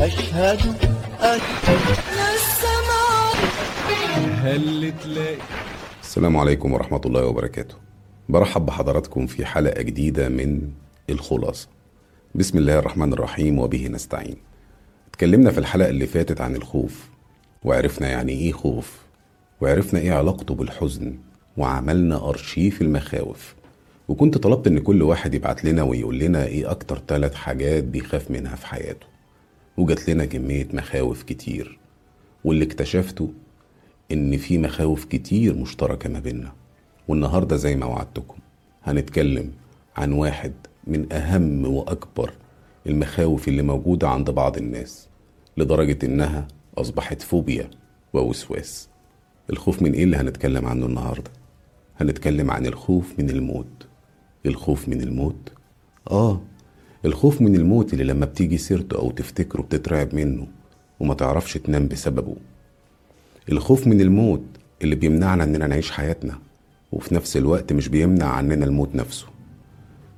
أشهد أشهد هل تلاقي السلام عليكم ورحمة الله وبركاته. برحب بحضراتكم في حلقة جديدة من الخلاصة. بسم الله الرحمن الرحيم وبه نستعين. اتكلمنا في الحلقة اللي فاتت عن الخوف وعرفنا يعني إيه خوف وعرفنا إيه علاقته بالحزن وعملنا أرشيف المخاوف. وكنت طلبت إن كل واحد يبعت لنا ويقول لنا إيه أكتر ثلاث حاجات بيخاف منها في حياته. وجات لنا كمية مخاوف كتير. واللي اكتشفته إن في مخاوف كتير مشتركة ما بيننا. والنهاردة زي ما وعدتكم هنتكلم عن واحد من أهم وأكبر المخاوف اللي موجودة عند بعض الناس لدرجة إنها أصبحت فوبيا ووسواس. الخوف من إيه اللي هنتكلم عنه النهاردة؟ هنتكلم عن الخوف من الموت. الخوف من الموت؟ آه الخوف من الموت اللي لما بتيجي سيرته أو تفتكره بتترعب منه وما تعرفش تنام بسببه. الخوف من الموت اللي بيمنعنا إننا نعيش حياتنا وفي نفس الوقت مش بيمنع عننا الموت نفسه.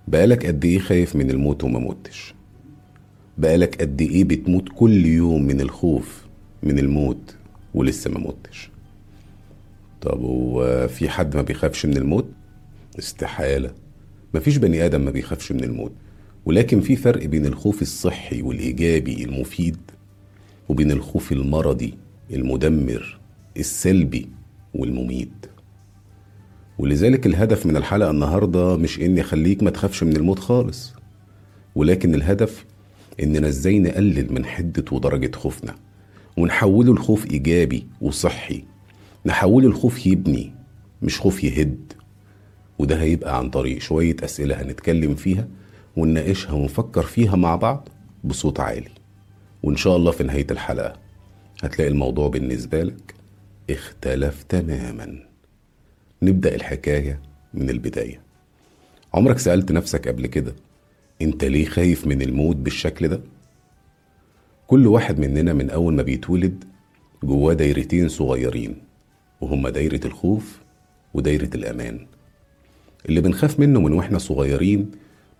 بقالك قد إيه خايف من الموت وما متش؟ بقالك قد إيه بتموت كل يوم من الخوف من الموت ولسه ما متش؟ طب وفي حد ما بيخافش من الموت؟ استحالة. مفيش بني آدم ما بيخافش من الموت ولكن في فرق بين الخوف الصحي والإيجابي المفيد وبين الخوف المرضي المدمر السلبي والمميت. ولذلك الهدف من الحلقة النهاردة مش إني أخليك ما تخافش من الموت خالص ولكن الهدف إننا إزاي نقلل من حدة ودرجة خوفنا ونحوله لخوف إيجابي وصحي نحوله لخوف يبني مش خوف يهد. وده هيبقى عن طريق شوية أسئلة هنتكلم فيها ونناقشها ونفكر فيها مع بعض بصوت عالي. وإن شاء الله في نهاية الحلقة هتلاقي الموضوع بالنسبة لك اختلف تماما. نبدأ الحكاية من البداية. عمرك سألت نفسك قبل كده أنت ليه خايف من الموت بالشكل ده؟ كل واحد مننا من أول ما بيتولد جواه دايرتين صغيرين وهما دايرة الخوف ودايرة الأمان. اللي بنخاف منه من وإحنا صغيرين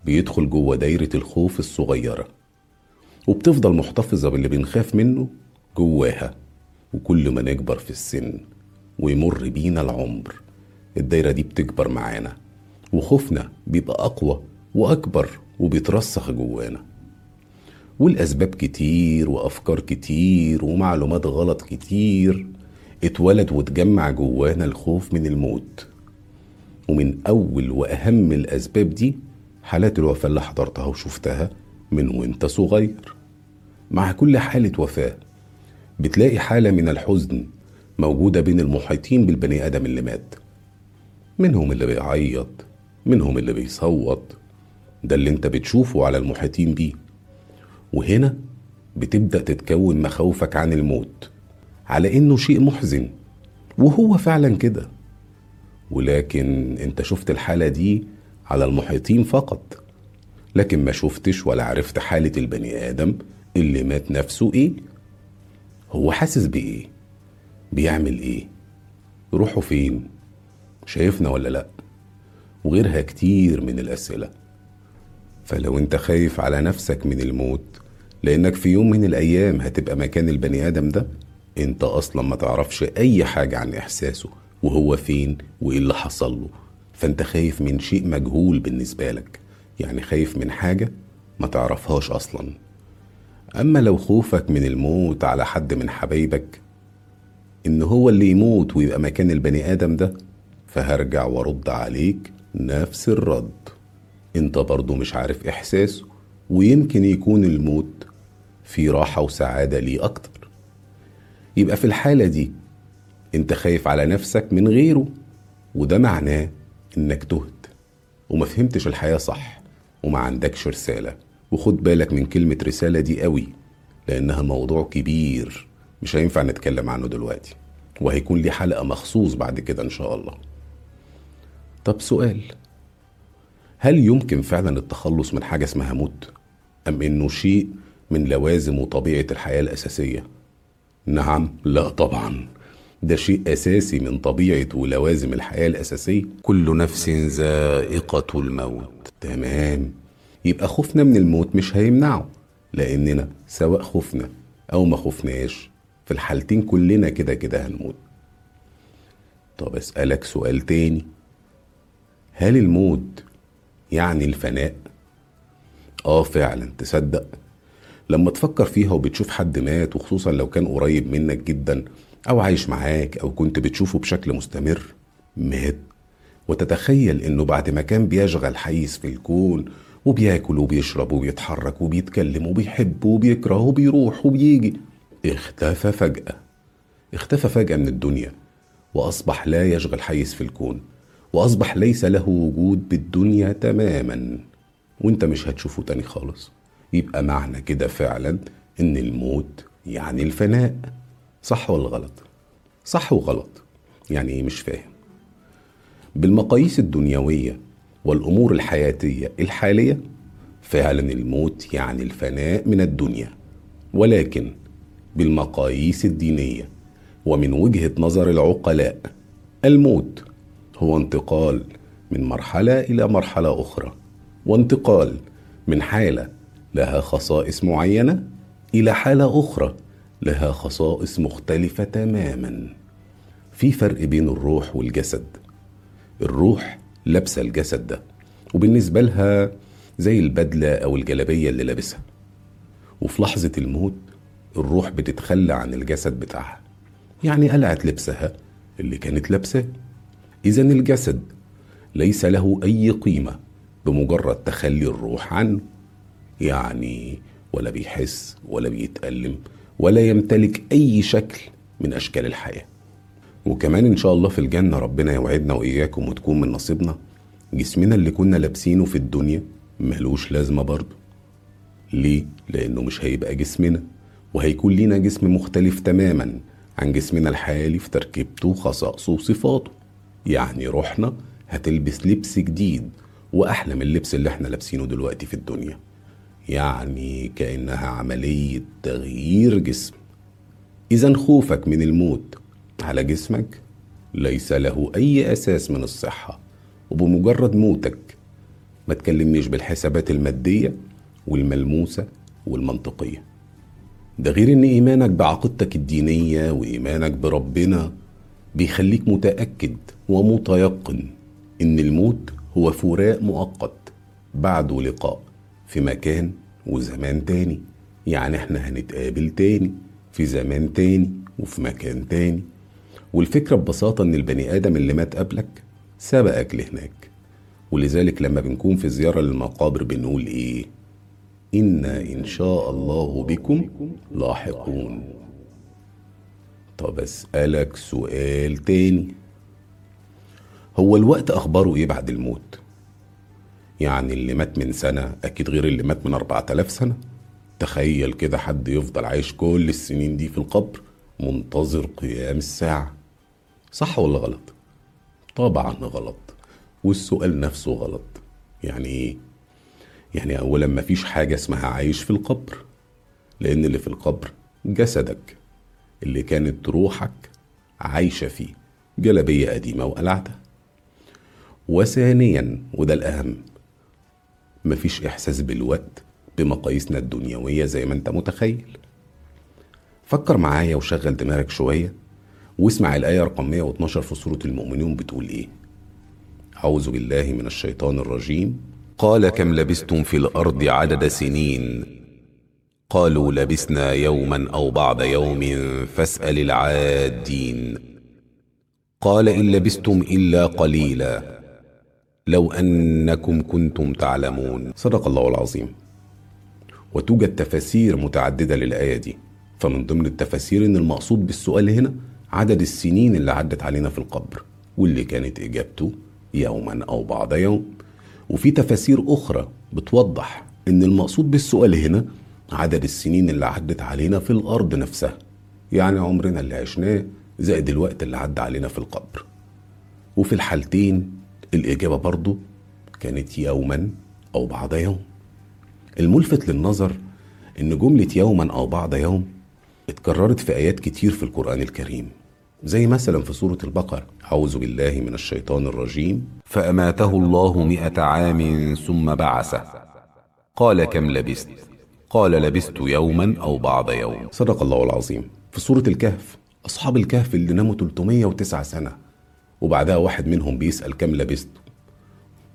بيدخل جوه دايرة الخوف الصغيرة. وبتفضل محتفظة باللي بنخاف منه جواها. وكل ما نكبر في السن ويمر بينا العمر الدايرة دي بتكبر معانا. وخوفنا بيبقى أقوى وأكبر وبيترسخ جوانا. والأسباب كتير وأفكار كتير ومعلومات غلط كتير اتولد واتجمع جوانا الخوف من الموت. ومن أول وأهم الأسباب دي حالات الوفاة اللي حضرتها وشفتها من وأنت صغير. مع كل حالة وفاة بتلاقي حالة من الحزن موجودة بين المحيطين بالبني آدم اللي مات. منهم اللي بيعيط منهم اللي بيصوت. ده اللي أنت بتشوفه على المحيطين بيه. وهنا بتبدأ تتكون مخاوفك عن الموت على إنه شيء محزن. وهو فعلا كده. ولكن انت شفت الحالة دي على المحيطين فقط. لكن ما شفتش ولا عرفت حالة البني آدم اللي مات نفسه إيه؟ هو حاسس بإيه؟ بيعمل إيه؟ روحه فين؟ شايفنا ولا لأ؟ وغيرها كتير من الأسئلة. فلو انت خايف على نفسك من الموت لأنك في يوم من الأيام هتبقى مكان البني آدم ده انت أصلا ما تعرفش أي حاجة عن إحساسه. وهو فين وإيه اللي حصل له. فأنت خايف من شيء مجهول بالنسبة لك. يعني خايف من حاجة ما تعرفهاش أصلا. أما لو خوفك من الموت على حد من حبايبك إن هو اللي يموت ويبقى مكان البني آدم ده فهرجع وأرد عليك نفس الرد. أنت برضو مش عارف إحساسه ويمكن يكون الموت في راحة وسعادة ليه أكتر. يبقى في الحالة دي انت خايف على نفسك من غيره وده معناه انك تهت وما فهمتش الحياة صح وما عندكش رسالة. وخد بالك من كلمة رسالة دي قوي لأنها موضوع كبير مش هينفع نتكلم عنه دلوقتي وهيكون ليه حلقة مخصوص بعد كده إن شاء الله. طب سؤال هل يمكن فعلا التخلص من حاجة اسمها موت؟ أم إنه شيء من لوازم وطبيعة الحياة الأساسية؟ نعم لا طبعا. ده شيء أساسي من طبيعة ولوازم الحياة الأساسية. كل نفس ذائقة الموت. تمام. يبقى خوفنا من الموت مش هيمنعه لأننا سواء خفنا أو ما خفناش في الحالتين كلنا كده كده هنموت. طب أسألك سؤال تاني. هل الموت يعني الفناء؟ آه فعلا تصدق. لما تفكر فيها وبتشوف حد مات وخصوصا لو كان قريب منك جدا أو عايش معاك أو كنت بتشوفه بشكل مستمر مات. وتتخيل إنه بعد ما كان بيشغل حيز في الكون وبياكل وبيشرب وبيتحرك وبيتكلم وبيحب وبيكره وبيروح وبيجي. اختفى فجأة. اختفى فجأة من الدنيا وأصبح لا يشغل حيز في الكون وأصبح ليس له وجود بالدنيا تماما. وأنت مش هتشوفه تاني خالص. يبقى معنى كده فعلا إن الموت يعني الفناء. صح ولا غلط؟ صح وغلط. يعني إيه مش فاهم؟ بالمقاييس الدنيوية والأمور الحياتية الحالية فعلا الموت يعني الفناء من الدنيا. ولكن بالمقاييس الدينية ومن وجهة نظر العقلاء الموت هو انتقال من مرحلة إلى مرحلة أخرى وانتقال من حالة لها خصائص معينة إلى حالة أخرى. لها خصائص مختلفة تماما. في فرق بين الروح والجسد. الروح لابسة الجسد ده وبالنسبة لها زي البدلة أو الجلبية اللي لابسها. وفي لحظة الموت الروح بتتخلى عن الجسد بتاعها. يعني قلعت لبسها اللي كانت لابساه. إذا الجسد ليس له أي قيمة بمجرد تخلي الروح عنه. يعني ولا بيحس ولا بيتألم ولا يمتلك أي شكل من أشكال الحياة. وكمان إن شاء الله في الجنة ربنا يوعدنا وإياكم وتكون من نصيبنا. جسمنا اللي كنا لابسينه في الدنيا ملوش لازمة برضه. ليه؟ لأنه مش هيبقى جسمنا. وهيكون لينا جسم مختلف تماما عن جسمنا الحالي في تركيبته وخصائصه وصفاته. يعني روحنا هتلبس لبس جديد وأحلى من اللبس اللي إحنا لابسينه دلوقتي في الدنيا. يعني كأنها عملية تغيير جسم. إذا خوفك من الموت على جسمك ليس له أي أساس من الصحة وبمجرد موتك ما تكلمنيش بالحسابات المادية والملموسة والمنطقية. ده غير إن إيمانك بعقيدتك الدينية وإيمانك بربنا بيخليك متأكد ومتيقن إن الموت هو فراق مؤقت بعده لقاء. في مكان وزمان تاني. يعني إحنا هنتقابل تاني في زمان تاني وفي مكان تاني. والفكرة ببساطة إن البني آدم اللي مات قبلك سبقك لهناك ولذلك لما بنكون في زيارة للمقابر بنقول إيه؟ إنا إن شاء الله بكم لاحقون. طب أسألك سؤال تاني. هو الوقت أخباره إيه بعد الموت؟ يعني اللي مات من سنة أكيد غير اللي مات من أربعة آلاف سنة. تخيل كده حد يفضل عايش كل السنين دي في القبر منتظر قيام الساعة. صح ولا غلط؟ طبعا غلط. والسؤال نفسه غلط. يعني إيه؟ يعني اولا مفيش حاجة اسمها عايش في القبر لأن اللي في القبر جسدك اللي كانت روحك عايشة فيه جلبية قديمة وقلعتها. وثانيا وده الأهم مفيش إحساس بالوقت بمقاييسنا الدنيوية زي ما أنت متخيل. فكر معايا وشغل دماغك شوية واسمع الآية رقم 112 في سورة المؤمنون بتقول إيه. أعوذ بالله من الشيطان الرجيم. قال كم لبستم في الأرض عدد سنين؟ قالوا لبسنا يوما أو بعض يوم فاسأل العادين. قال إن لبستم إلا قليلا. لو أنكم كنتم تعلمون. صدق الله العظيم. وتوجد تفاسير متعددة للآية دي. فمن ضمن التفاسير إن المقصود بالسؤال هنا عدد السنين اللي عدت علينا في القبر واللي كانت إجابته يوما أو بعض يوم. وفي تفاسير أخرى بتوضح إن المقصود بالسؤال هنا عدد السنين اللي عدت علينا في الأرض نفسها. يعني عمرنا اللي عشناه زائد الوقت اللي عدى علينا في القبر. وفي الحالتين الإجابة برضو كانت يوما أو بعض يوم. الملفت للنظر إن جملة يوما أو بعض يوم اتكررت في آيات كتير في القرآن الكريم زي مثلا في سورة البقرة أعوذ بالله من الشيطان الرجيم. فأماته الله مئة عام ثم بعثه قال كم لبست؟ قال لبثت يوما أو بعض يوم. صدق الله العظيم. في سورة الكهف أصحاب الكهف اللي ناموا 309 سنة وبعدها واحد منهم بيسأل كم لبست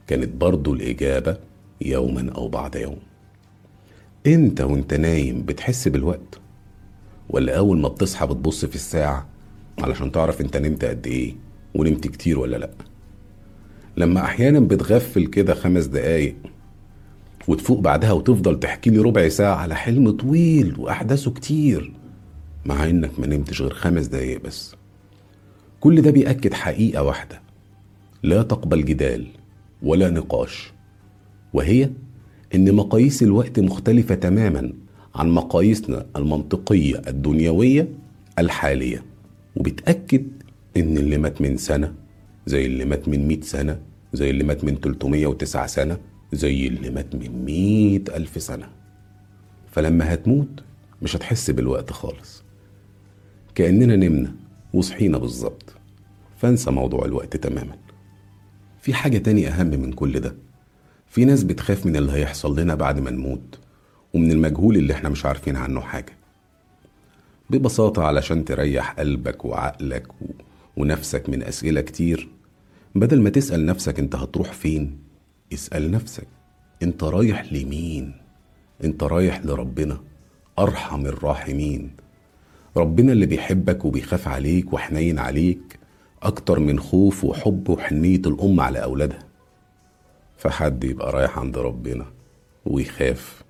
كانت برضو الإجابة يوما أو بعد يوم. إنت وإنت نايم بتحس بالوقت؟ ولا أول ما بتصحى بتبص في الساعة علشان تعرف إنت نمت قد إيه ونمت كتير ولا لأ. لما أحيانا بتغفل كده خمس دقايق وتفوق بعدها وتفضل تحكي لي ربع ساعة على حلم طويل وأحداثه كتير مع إنك ما نمتش غير خمس دقايق بس. كل ده بيأكد حقيقة واحدة. لا تقبل جدال ولا نقاش. وهي إن مقاييس الوقت مختلفة تماما عن مقاييسنا المنطقية الدنيوية الحالية. وبتأكد إن اللي مات من سنة زي اللي مات من 100 سنة زي اللي مات من 309 سنة زي اللي مات من 100 ألف سنة. فلما هتموت مش هتحس بالوقت خالص. كأننا نمنا وصحينا بالظبط. فانسى موضوع الوقت تماما. في حاجة تاني أهم من كل ده. في ناس بتخاف من اللي هيحصل لنا بعد ما نموت ومن المجهول اللي إحنا مش عارفين عنه حاجة. ببساطة علشان تريح قلبك وعقلك و... ونفسك من أسئلة كتير بدل ما تسأل نفسك أنت هتروح فين اسأل نفسك أنت رايح لمين؟ أنت رايح لربنا أرحم الراحمين. ربنا اللي بيحبك وبيخاف عليك وحنين عليك أكتر من خوف وحب وحنية الأم على أولادها. فحد يبقى رايح عند ربنا ويخاف.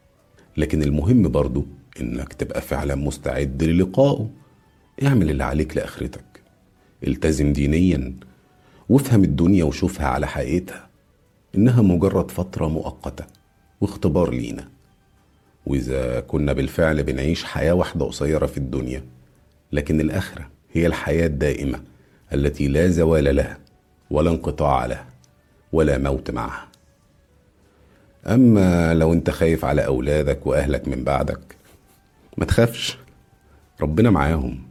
لكن المهم برضو إنك تبقى فعلا مستعد للقائه. اعمل اللي عليك لآخرتك. التزم دينيا وافهم الدنيا وشوفها على حقيقتها إنها مجرد فترة مؤقتة واختبار لينا. وإذا كنا بالفعل بنعيش حياة واحدة قصيرة في الدنيا لكن الآخرة هي الحياة الدائمة التي لا زوال لها ولا انقطاع لها ولا موت معها. أما لو أنت خايف على أولادك وأهلك من بعدك ما تخافش ربنا معاهم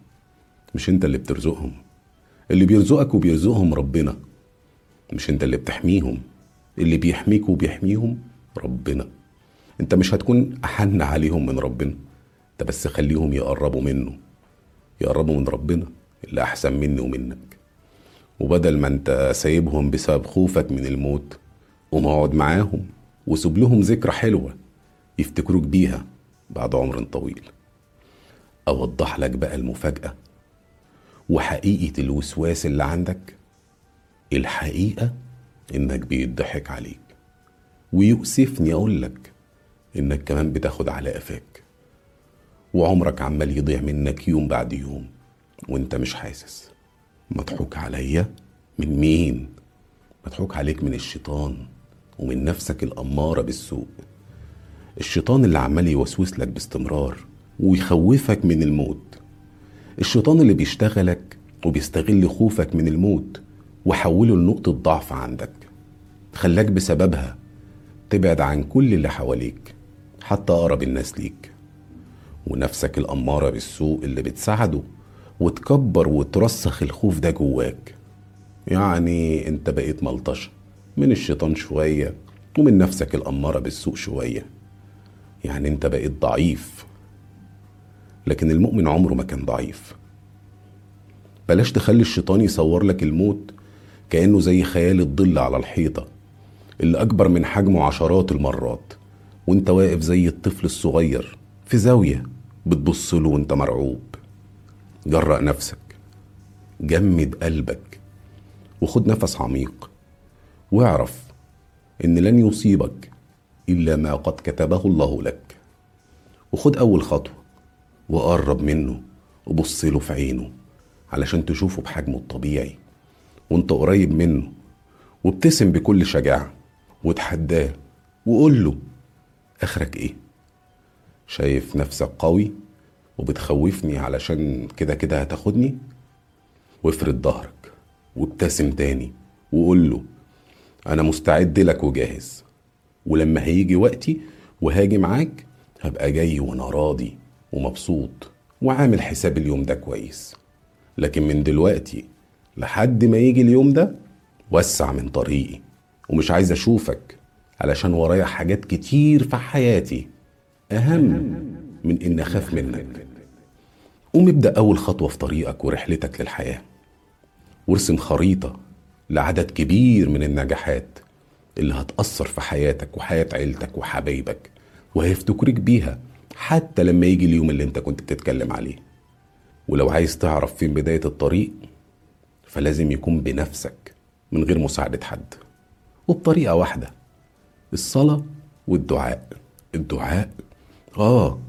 مش أنت اللي بترزقهم. اللي بيرزقك وبيرزقهم ربنا مش أنت اللي بتحميهم. اللي بيحميك وبيحميهم ربنا. أنت مش هتكون أحن عليهم من ربنا. أنت بس خليهم يقربوا منه يقربوا من ربنا اللي أحسن مني ومنك. وبدل ما أنت سايبهم بسبب خوفك من الموت قوم اقعد معاهم وسيب لهم ذكرى حلوة يفتكروك بيها بعد عمر طويل. أوضح لك بقى المفاجأة وحقيقة الوسواس اللي عندك. الحقيقة إنك بيضحك عليك. ويؤسفني أقول لك إنك كمان بتاخد على قفاك وعمرك عمال يضيع منك يوم بعد يوم وإنت مش حاسس. مضحوك عليا؟ من مين؟ مضحوك عليك من الشيطان ومن نفسك الأمارة بالسوء. الشيطان اللي عمال يوسوس لك باستمرار ويخوفك من الموت. الشيطان اللي بيشتغلك وبيستغل خوفك من الموت وحوله لنقطة ضعف عندك. خلاك بسببها تبعد عن كل اللي حواليك. حتى أقرب الناس ليك. ونفسك الأمارة بالسوء اللي بتساعده وتكبر وترسخ الخوف ده جواك. يعني أنت بقيت ملطشة من الشيطان شوية ومن نفسك الأمارة بالسوء شوية. يعني أنت بقيت ضعيف. لكن المؤمن عمره ما كان ضعيف. بلاش تخلي الشيطان يصور لك الموت كأنه زي خيال الظل على الحيطة اللي أكبر من حجمه عشرات المرات. وانت واقف زي الطفل الصغير في زاوية بتبص له وانت مرعوب. جرأ نفسك. جمد قلبك. وخد نفس عميق. واعرف إن لن يصيبك إلا ما قد كتبه الله لك. وخد أول خطوة وقرب منه وبص له في عينه علشان تشوفه بحجمه الطبيعي. وانت قريب منه وابتسم بكل شجاعة وتحداه وقول له آخرك إيه؟ شايف نفسك قوي وبتخوفني علشان كده كده هتاخدني؟ وافرد ظهرك وابتسم تاني وقول له أنا مستعد لك وجاهز ولما هيجي وقتي وهاجي معاك هبقى جاي وأنا راضي ومبسوط وعامل حساب اليوم ده كويس. لكن من دلوقتي لحد ما يجي اليوم ده وسع من طريقي ومش عايز أشوفك علشان ورايا حاجات كتير في حياتي. أهم من إن أخاف منك. قوم ابدأ أول خطوة في طريقك ورحلتك للحياة. وارسم خريطة لعدد كبير من النجاحات اللي هتأثر في حياتك وحياة عيلتك وحبايبك وهيفتكرك بيها حتى لما يجي اليوم اللي أنت كنت بتتكلم عليه. ولو عايز تعرف فين بداية الطريق فلازم يكون بنفسك من غير مساعدة حد. وبطريقة واحدة الصلاة والدعاء. الدعاء. آه.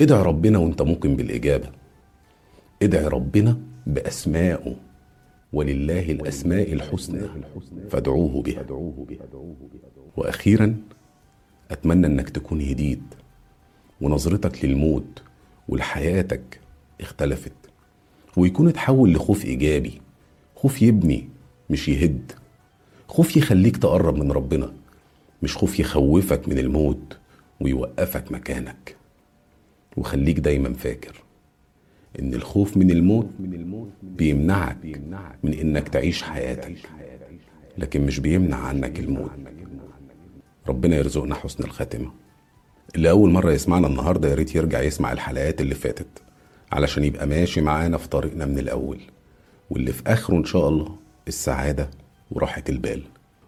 ادعي ربنا وانت ممكن بالإجابة. ادعي ربنا بأسمائه. ولله الأسماء الحسنى فادعوه بها. وأخيرا أتمنى إنك تكون هديت ونظرتك للموت ولحياتك اختلفت ويكون اتحول لخوف إيجابي خوف يبني مش يهد خوف يخليك تقرب من ربنا. مش خوف يخوفك من الموت ويوقفك مكانك. وخليك دايما فاكر إن الخوف من الموت بيمنعك من إنك تعيش حياتك لكن مش بيمنع عنك الموت. ربنا يرزقنا حسن الخاتمة. اللي أول مرة يسمعنا النهاردة يا ريت يرجع يسمع الحلقات اللي فاتت علشان يبقى ماشي معانا في طريقنا من الأول واللي في آخره إن شاء الله السعادة وراحة البال.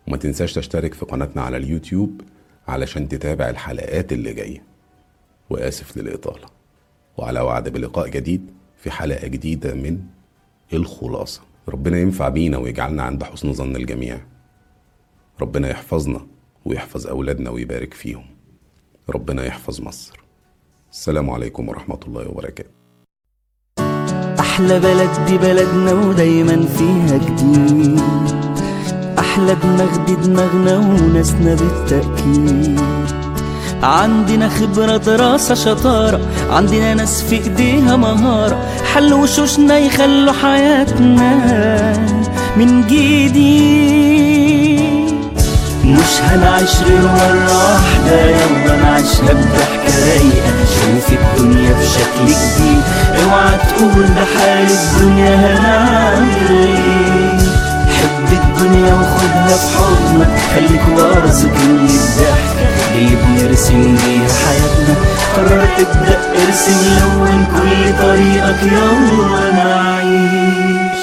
وما تنساش تشترك في قناتنا على اليوتيوب علشان تتابع الحلقات اللي جاية. وآسف للإطالة. وعلى وعد بلقاء جديد في حلقة جديدة من الخلاصة. ربنا ينفع بينا ويجعلنا عند حسن ظن الجميع. ربنا يحفظنا ويحفظ أولادنا ويبارك فيهم. ربنا يحفظ مصر. السلام عليكم ورحمة الله وبركاته. أحلى بلد دي بلدنا ودايما فيها جديد. أحلى دماغ دي دماغنا وناسنا بالتأكيد. عندنا خبرة دراسة شطارة. عندنا ناس في إيديها مهارة. حل وشوشنا يخلوا حياتنا من جديد. مش هنعيش غير مرة واحدة يلا نعيشها بضحكة رايقة شوف الدنيا بشكل جديد. اوعى تقول ده حال الدنيا هنعمل إيه؟ الدنيا وخدها في حضنك خليك واثق ان الضحكة اللي بنرسم بيها حياتنا. قرر تبدأ ارسم لون. كل طريقك يلا نعيش